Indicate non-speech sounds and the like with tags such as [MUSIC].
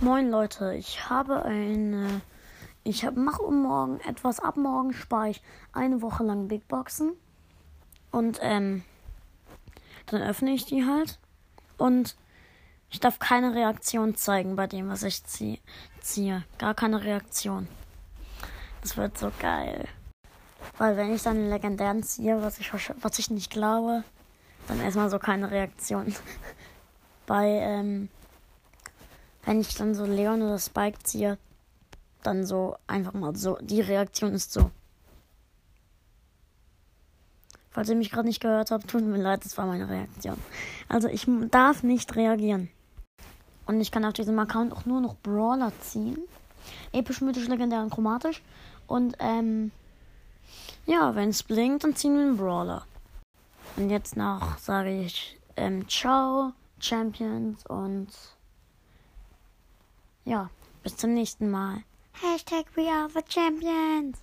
Moin Leute, ich habe eine. Ich hab, mache morgen etwas. Ab morgen spare ich eine Woche lang Big Boxen. Und ähm, dann öffne ich die halt. Und ich darf keine Reaktion zeigen bei dem, was ich zie ziehe. Gar keine Reaktion. Das wird so geil. Weil wenn ich dann legendären ziehe, was ich, was ich nicht glaube, dann erstmal so keine Reaktion. [LAUGHS] bei, ähm, wenn ich dann so Leon oder Spike ziehe, dann so einfach mal so. Die Reaktion ist so. Falls ihr mich gerade nicht gehört habt, tut mir leid, das war meine Reaktion. Also ich darf nicht reagieren. Und ich kann auf diesem Account auch nur noch Brawler ziehen. Episch, mythisch, legendär und chromatisch. Und ähm, ja, wenn es blinkt, dann ziehen wir einen Brawler. Und jetzt noch sage ich ähm, Ciao, Champions und ja, bis zum nächsten Mal. Hashtag We Are the Champions.